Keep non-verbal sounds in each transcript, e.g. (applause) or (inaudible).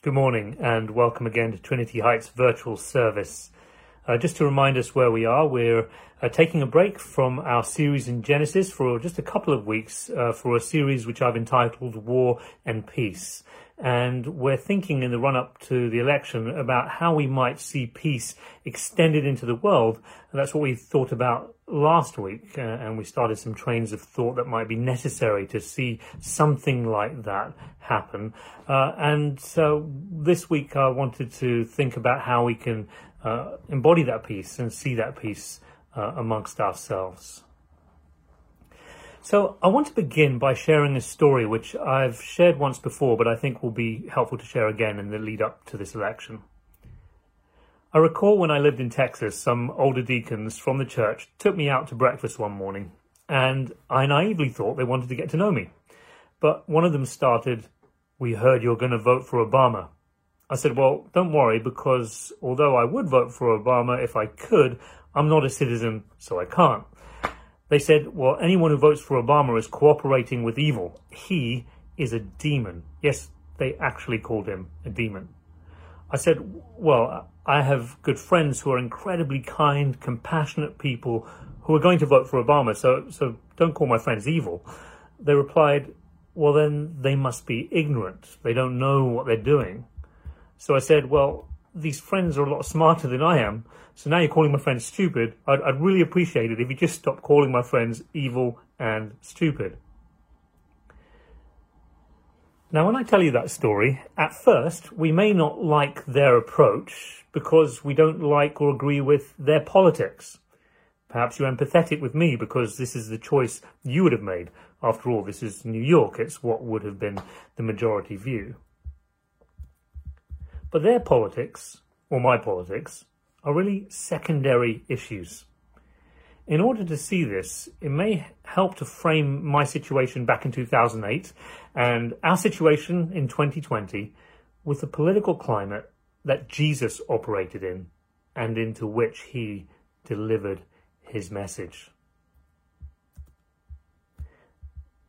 Good morning and welcome again to Trinity Heights virtual service. Uh, just to remind us where we are, we're uh, taking a break from our series in Genesis for just a couple of weeks uh, for a series which I've entitled War and Peace. And we're thinking in the run up to the election about how we might see peace extended into the world. And that's what we thought about last week. Uh, and we started some trains of thought that might be necessary to see something like that happen. Uh, and so this week I wanted to think about how we can uh, embody that peace and see that peace uh, amongst ourselves. So I want to begin by sharing a story which I've shared once before, but I think will be helpful to share again in the lead up to this election. I recall when I lived in Texas, some older deacons from the church took me out to breakfast one morning, and I naively thought they wanted to get to know me. But one of them started, We heard you're going to vote for Obama. I said, Well, don't worry, because although I would vote for Obama if I could, I'm not a citizen, so I can't. They said, well, anyone who votes for Obama is cooperating with evil. He is a demon. Yes, they actually called him a demon. I said, well, I have good friends who are incredibly kind, compassionate people who are going to vote for Obama, so, so don't call my friends evil. They replied, well, then they must be ignorant. They don't know what they're doing. So I said, well, these friends are a lot smarter than I am. So now you're calling my friends stupid. I'd, I'd really appreciate it if you just stop calling my friends evil and stupid. Now, when I tell you that story, at first we may not like their approach because we don't like or agree with their politics. Perhaps you're empathetic with me because this is the choice you would have made. After all, this is New York. It's what would have been the majority view. But their politics, or my politics, are really secondary issues. In order to see this, it may help to frame my situation back in 2008 and our situation in 2020 with the political climate that Jesus operated in and into which he delivered his message.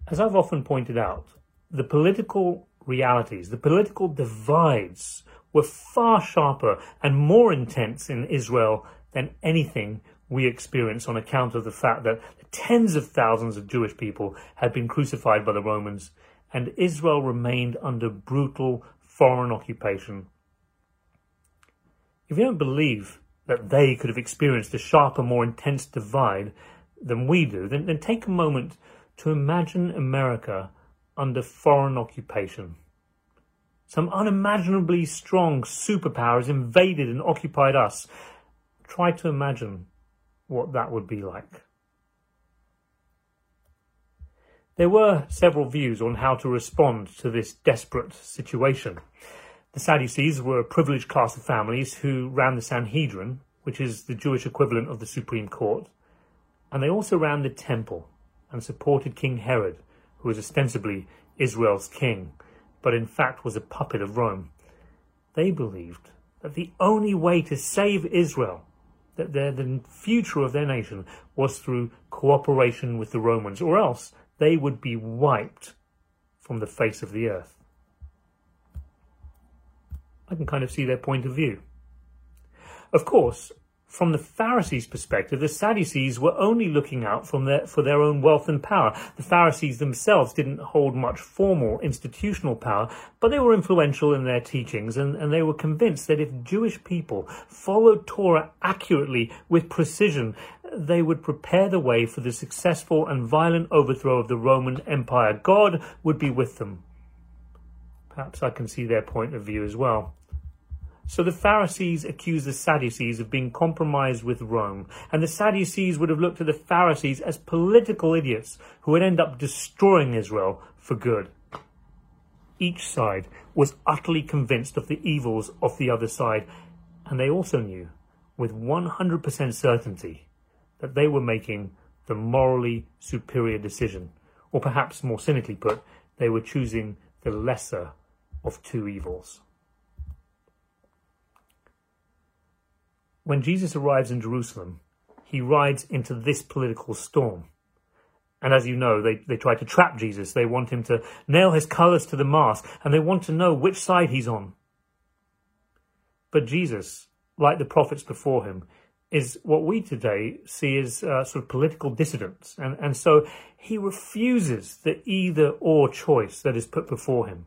As I've often pointed out, the political realities, the political divides were far sharper and more intense in Israel than anything we experience on account of the fact that tens of thousands of Jewish people had been crucified by the Romans and Israel remained under brutal foreign occupation. If you don't believe that they could have experienced a sharper, more intense divide than we do, then, then take a moment to imagine America under foreign occupation. Some unimaginably strong superpowers invaded and occupied us. Try to imagine what that would be like. There were several views on how to respond to this desperate situation. The Sadducees were a privileged class of families who ran the Sanhedrin, which is the Jewish equivalent of the Supreme Court, and they also ran the temple and supported King Herod, who was ostensibly Israel's king but in fact was a puppet of Rome. They believed that the only way to save Israel, that the future of their nation, was through cooperation with the Romans, or else they would be wiped from the face of the earth. I can kind of see their point of view. Of course, from the Pharisees' perspective, the Sadducees were only looking out their, for their own wealth and power. The Pharisees themselves didn't hold much formal institutional power, but they were influential in their teachings, and, and they were convinced that if Jewish people followed Torah accurately with precision, they would prepare the way for the successful and violent overthrow of the Roman Empire. God would be with them. Perhaps I can see their point of view as well. So the Pharisees accused the Sadducees of being compromised with Rome, and the Sadducees would have looked at the Pharisees as political idiots who would end up destroying Israel for good. Each side was utterly convinced of the evils of the other side, and they also knew with 100% certainty that they were making the morally superior decision, or perhaps more cynically put, they were choosing the lesser of two evils. When Jesus arrives in Jerusalem, he rides into this political storm. And as you know, they, they try to trap Jesus. They want him to nail his colours to the mast, and they want to know which side he's on. But Jesus, like the prophets before him, is what we today see as uh, sort of political dissidents. And, and so he refuses the either or choice that is put before him.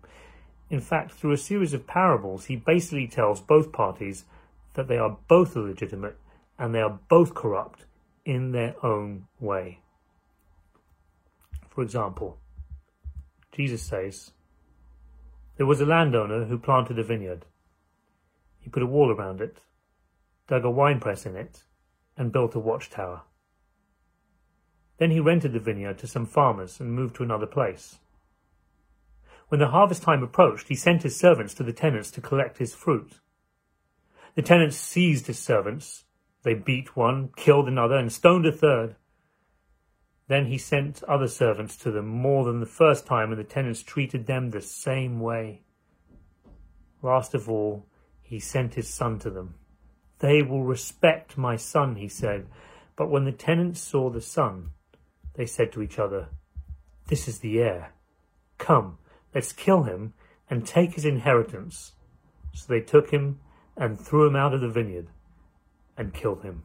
In fact, through a series of parables, he basically tells both parties that they are both illegitimate and they are both corrupt in their own way. For example, Jesus says, There was a landowner who planted a vineyard. He put a wall around it dug a winepress in it, and built a watchtower. Then he rented the vineyard to some farmers and moved to another place. When the harvest time approached, he sent his servants to the tenants to collect his fruit. The tenants seized his servants. They beat one, killed another, and stoned a third. Then he sent other servants to them more than the first time, and the tenants treated them the same way. Last of all, he sent his son to them. They will respect my son, he said. But when the tenants saw the son, they said to each other, This is the heir. Come, let's kill him and take his inheritance. So they took him and threw him out of the vineyard and killed him.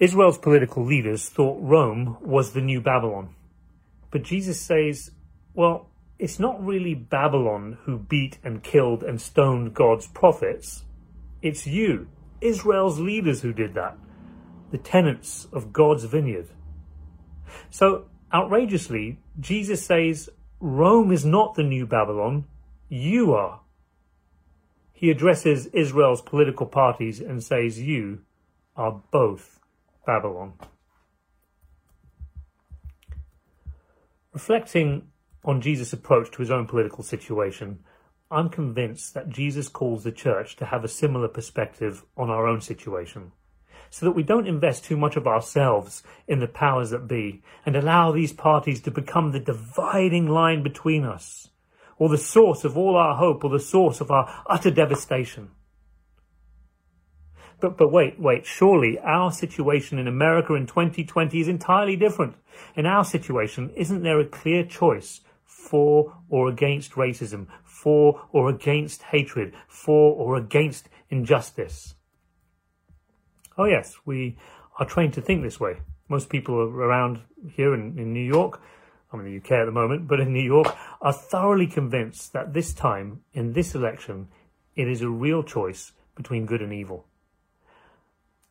Israel's political leaders thought Rome was the new Babylon. But Jesus says, well, it's not really Babylon who beat and killed and stoned God's prophets. It's you, Israel's leaders, who did that. The tenants of God's vineyard. So, outrageously, Jesus says, Rome is not the new Babylon, you are. He addresses Israel's political parties and says, You are both Babylon. Reflecting on Jesus' approach to his own political situation, I'm convinced that Jesus calls the church to have a similar perspective on our own situation, so that we don't invest too much of ourselves in the powers that be and allow these parties to become the dividing line between us, or the source of all our hope, or the source of our utter devastation. But, but wait, wait, surely our situation in America in 2020 is entirely different. In our situation, isn't there a clear choice for or against racism, for or against hatred, for or against injustice. Oh, yes, we are trained to think this way. Most people around here in, in New York, I'm in the UK at the moment, but in New York, are thoroughly convinced that this time, in this election, it is a real choice between good and evil.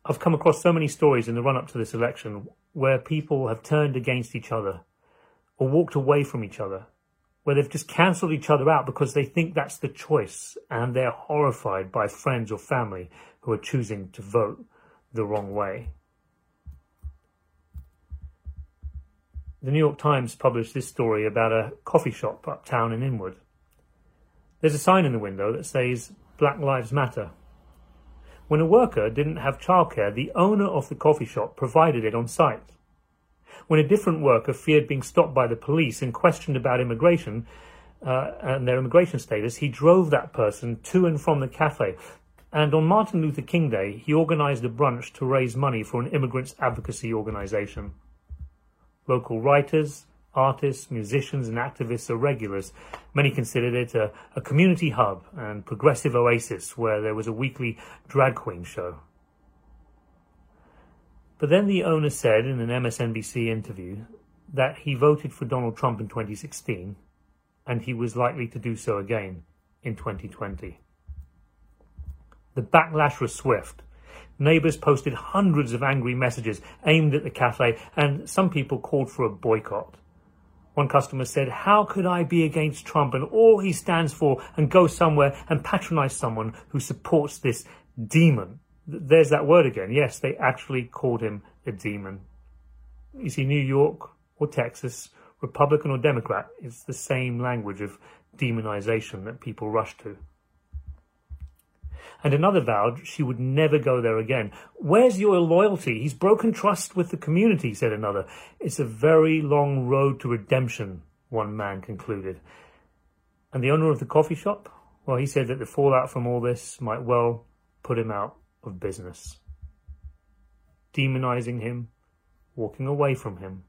I've come across so many stories in the run up to this election where people have turned against each other or walked away from each other where they've just cancelled each other out because they think that's the choice and they're horrified by friends or family who are choosing to vote the wrong way. The New York Times published this story about a coffee shop uptown in Inwood. There's a sign in the window that says Black Lives Matter. When a worker didn't have childcare, the owner of the coffee shop provided it on site. When a different worker feared being stopped by the police and questioned about immigration uh, and their immigration status, he drove that person to and from the cafe. And on Martin Luther King Day, he organized a brunch to raise money for an immigrants advocacy organization. Local writers, artists, musicians, and activists are regulars. Many considered it a, a, community hub and progressive oasis where there was a weekly drag queen show. But then the owner said in an MSNBC interview that he voted for Donald Trump in 2016 and he was likely to do so again in 2020. The backlash was swift. Neighbours posted hundreds of angry messages aimed at the cafe, and some people called for a boycott. One customer said, How could I be against Trump and all he stands for and go somewhere and patronise someone who supports this demon? there's that word again. Yes, they actually called him a demon. You see, New York or Texas, Republican or Democrat, it's the same language of demonization that people rush to. And another vowed she would never go there again. Where's your loyalty? He's broken trust with the community, said another. It's a very long road to redemption, one man concluded. And the owner of the coffee shop? Well, he said that the fallout from all this might well put him out of business. Demonizing him, walking away from him,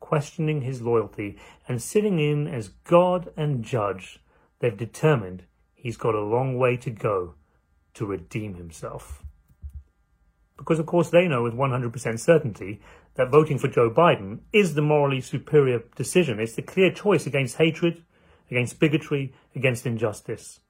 questioning his loyalty, and sitting in as God and judge they've determined he's got a long way to go to redeem himself. Because, of course, they know with 100% certainty that voting for Joe Biden is the morally superior decision. It's the clear choice against hatred, against bigotry, against injustice.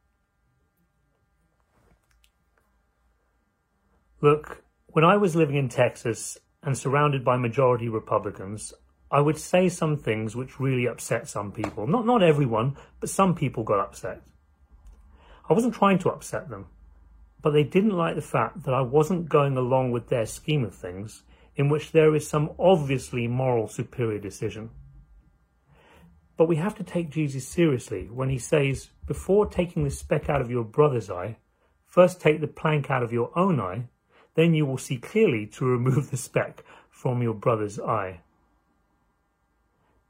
Look, when I was living in Texas and surrounded by majority Republicans, I would say some things which really upset some people. Not not everyone, but some people got upset. I wasn't trying to upset them, but they didn't like the fact that I wasn't going along with their scheme of things, in which there is some obviously moral superior decision. But we have to take Jesus seriously when he says, before taking the speck out of your brother's eye, first take the plank out of your own eye, then you will see clearly to remove the speck from your brother's eye.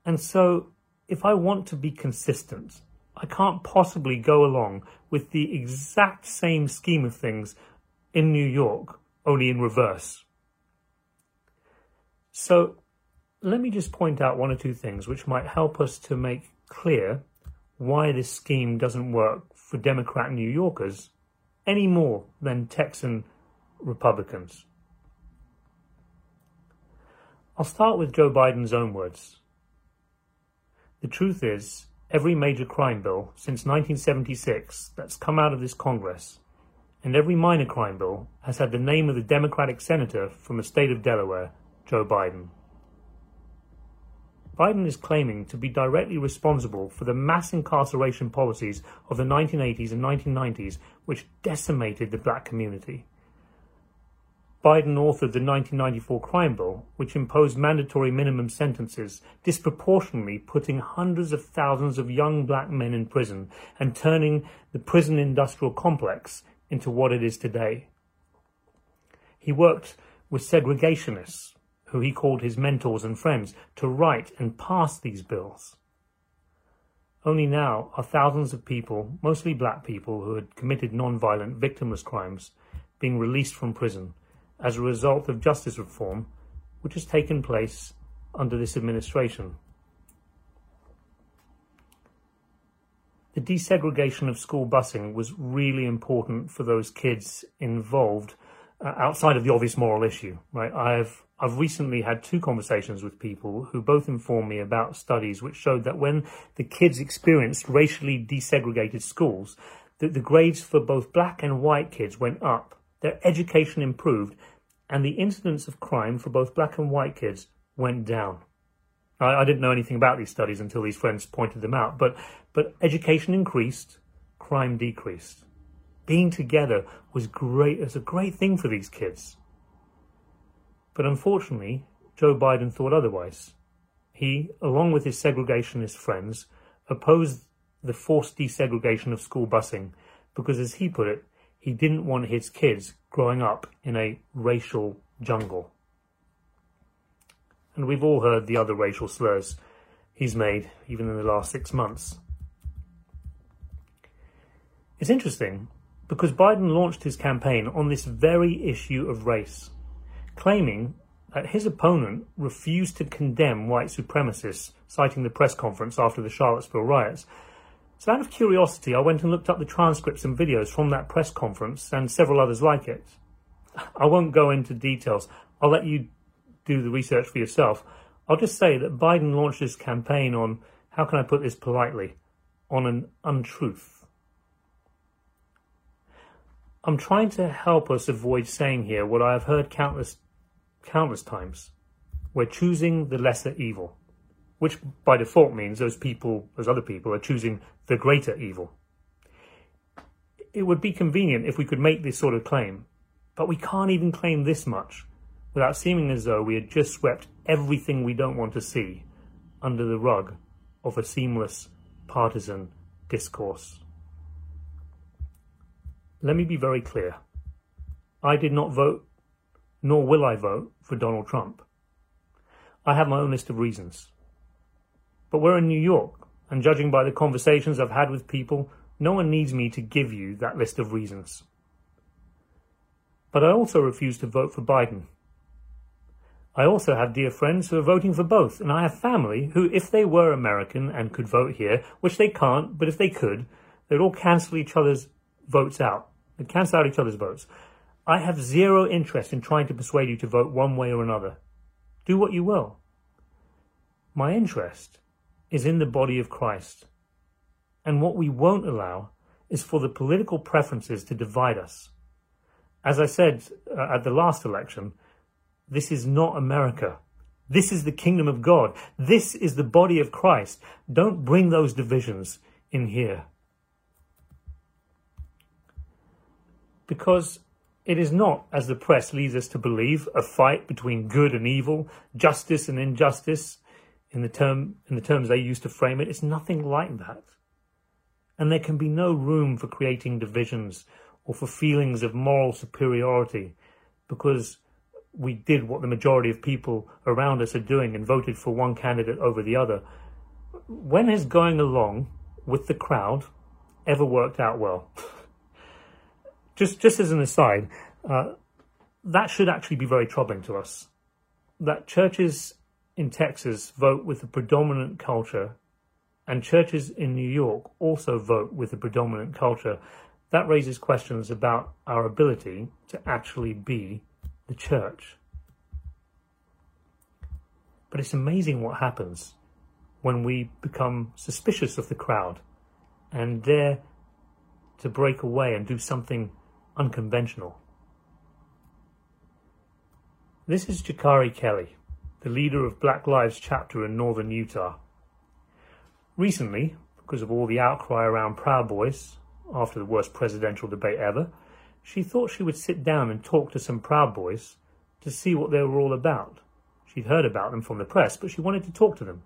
And so, if I want to be consistent, I can't possibly go along with the exact same scheme of things in New York, only in reverse. So, let me just point out one or two things which might help us to make clear why this scheme doesn't work for Democrat New Yorkers any more than Texan Republicans. I'll start with Joe Biden's own words. The truth is, every major crime bill since 1976 that's come out of this Congress, and every minor crime bill has had the name of the Democratic senator from the state of Delaware, Joe Biden. Biden is claiming to be directly responsible for the mass incarceration policies of the 1980s and 1990s, which decimated the black community. Biden authored the 1994 crime bill, which imposed mandatory minimum sentences, disproportionately putting hundreds of thousands of young black men in prison and turning the prison industrial complex into what it is today. He worked with segregationists, who he called his mentors and friends, to write and pass these bills. Only now are thousands of people, mostly black people who had committed non-violent, victimless crimes, being released from prison as a result of justice reform which has taken place under this administration. The desegregation of school busing was really important for those kids involved uh, outside of the obvious moral issue, right? I've I've recently had two conversations with people who both informed me about studies which showed that when the kids experienced racially desegregated schools, that the grades for both black and white kids went up their education improved, and the incidence of crime for both black and white kids went down. I, I didn't know anything about these studies until these friends pointed them out, but, but education increased, crime decreased. Being together was great, it was a great thing for these kids. But unfortunately, Joe Biden thought otherwise. He, along with his segregationist friends, opposed the forced desegregation of school busing because, as he put it, he didn't want his kids growing up in a racial jungle. And we've all heard the other racial slurs he's made, even in the last six months. It's interesting because Biden launched his campaign on this very issue of race, claiming that his opponent refused to condemn white supremacists, citing the press conference after the Charlottesville riots, so out of curiosity, I went and looked up the transcripts and videos from that press conference and several others like it. I won't go into details. I'll let you do the research for yourself. I'll just say that Biden launched his campaign on, how can I put this politely, on an untruth. I'm trying to help us avoid saying here what I have heard countless, countless times. We're choosing the lesser evil which by default means those people, those other people, are choosing the greater evil. It would be convenient if we could make this sort of claim, but we can't even claim this much without seeming as though we had just swept everything we don't want to see under the rug of a seamless partisan discourse. Let me be very clear. I did not vote, nor will I vote for Donald Trump. I have my own list of reasons. But we're in New York, and judging by the conversations I've had with people, no one needs me to give you that list of reasons. But I also refuse to vote for Biden. I also have dear friends who are voting for both, and I have family who, if they were American and could vote here, which they can't, but if they could, They'd all cancel each other's votes out. They'd cancel out each other's votes. I have zero interest in trying to persuade you to vote one way or another. Do what you will. My interest is in the body of Christ. And what we won't allow is for the political preferences to divide us. As I said uh, at the last election, this is not America. This is the kingdom of God. This is the body of Christ. Don't bring those divisions in here. Because it is not, as the press leads us to believe, a fight between good and evil, justice and injustice, in the term in the terms they use to frame it. It's nothing like that. And there can be no room for creating divisions or for feelings of moral superiority because we did what the majority of people around us are doing and voted for one candidate over the other. When has going along with the crowd ever worked out well? (laughs) just, just as an aside, uh, that should actually be very troubling to us. That churches in Texas vote with the predominant culture and churches in New York also vote with the predominant culture, that raises questions about our ability to actually be the church. But it's amazing what happens when we become suspicious of the crowd and dare to break away and do something unconventional. This is Jakari Kelly, the leader of Black Lives chapter in northern Utah. Recently, because of all the outcry around Proud Boys after the worst presidential debate ever, she thought she would sit down and talk to some Proud Boys to see what they were all about. She'd heard about them from the press, but she wanted to talk to them.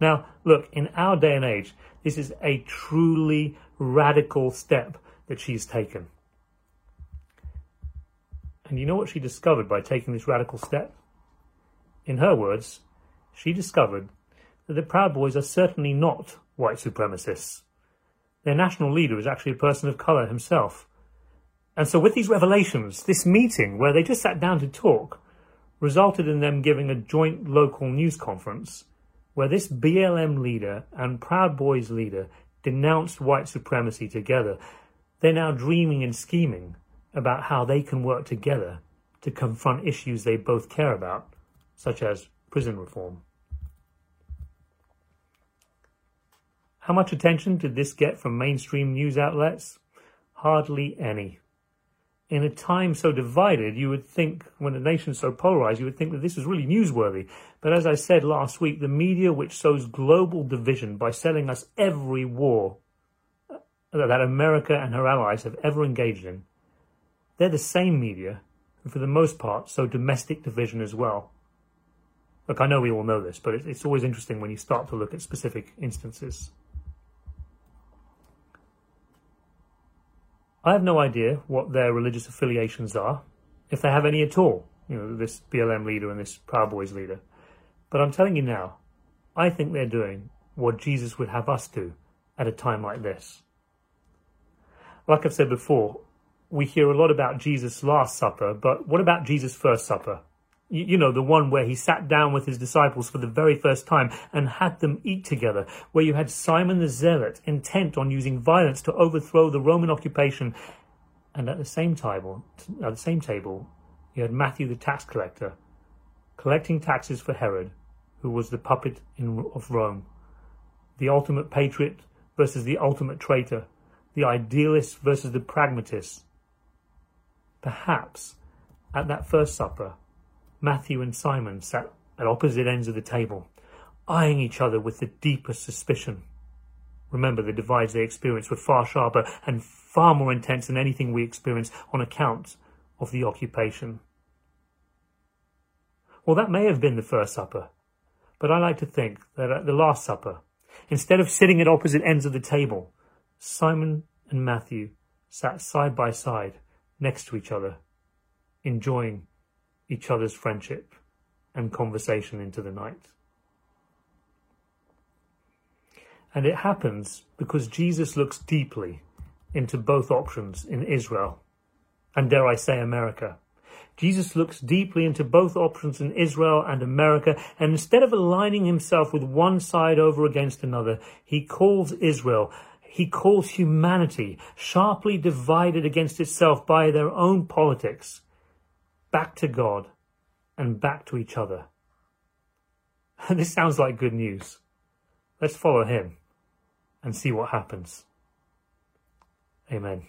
Now, look, in our day and age, this is a truly radical step that she's taken. And you know what she discovered by taking this radical step? In her words, she discovered that the Proud Boys are certainly not white supremacists. Their national leader is actually a person of colour himself. And so with these revelations, this meeting where they just sat down to talk resulted in them giving a joint local news conference where this BLM leader and Proud Boys leader denounced white supremacy together. They're now dreaming and scheming about how they can work together to confront issues they both care about, such as prison reform. How much attention did this get from mainstream news outlets? Hardly any. In a time so divided, you would think, when a nation's so polarized, you would think that this is really newsworthy. But as I said last week, the media which sows global division by selling us every war uh, that America and her allies have ever engaged in, they're the same media who, for the most part, sow domestic division as well. Look, I know we all know this, but it's always interesting when you start to look at specific instances. I have no idea what their religious affiliations are, if they have any at all, you know, this BLM leader and this Proud Boys leader. But I'm telling you now, I think they're doing what Jesus would have us do at a time like this. Like I've said before, we hear a lot about Jesus' Last Supper, but what about Jesus' First Supper? You know, the one where he sat down with his disciples for the very first time and had them eat together, where you had Simon the Zealot intent on using violence to overthrow the Roman occupation. And at the same table, at the same table, you had Matthew the tax collector collecting taxes for Herod, who was the puppet in, of Rome. The ultimate patriot versus the ultimate traitor, the idealist versus the pragmatist. Perhaps at that first supper, Matthew and Simon sat at opposite ends of the table, eyeing each other with the deepest suspicion. Remember, the divides they experienced were far sharper and far more intense than anything we experience on account of the occupation. Well, that may have been the First Supper, but I like to think that at the Last Supper, instead of sitting at opposite ends of the table, Simon and Matthew sat side by side next to each other, enjoying each other's friendship and conversation into the night. And it happens because Jesus looks deeply into both options in Israel and, dare I say, America. Jesus looks deeply into both options in Israel and America, and instead of aligning himself with one side over against another, he calls Israel he calls humanity, sharply divided against itself by their own politics, back to God and back to each other. (laughs) this sounds like good news. Let's follow him and see what happens. Amen.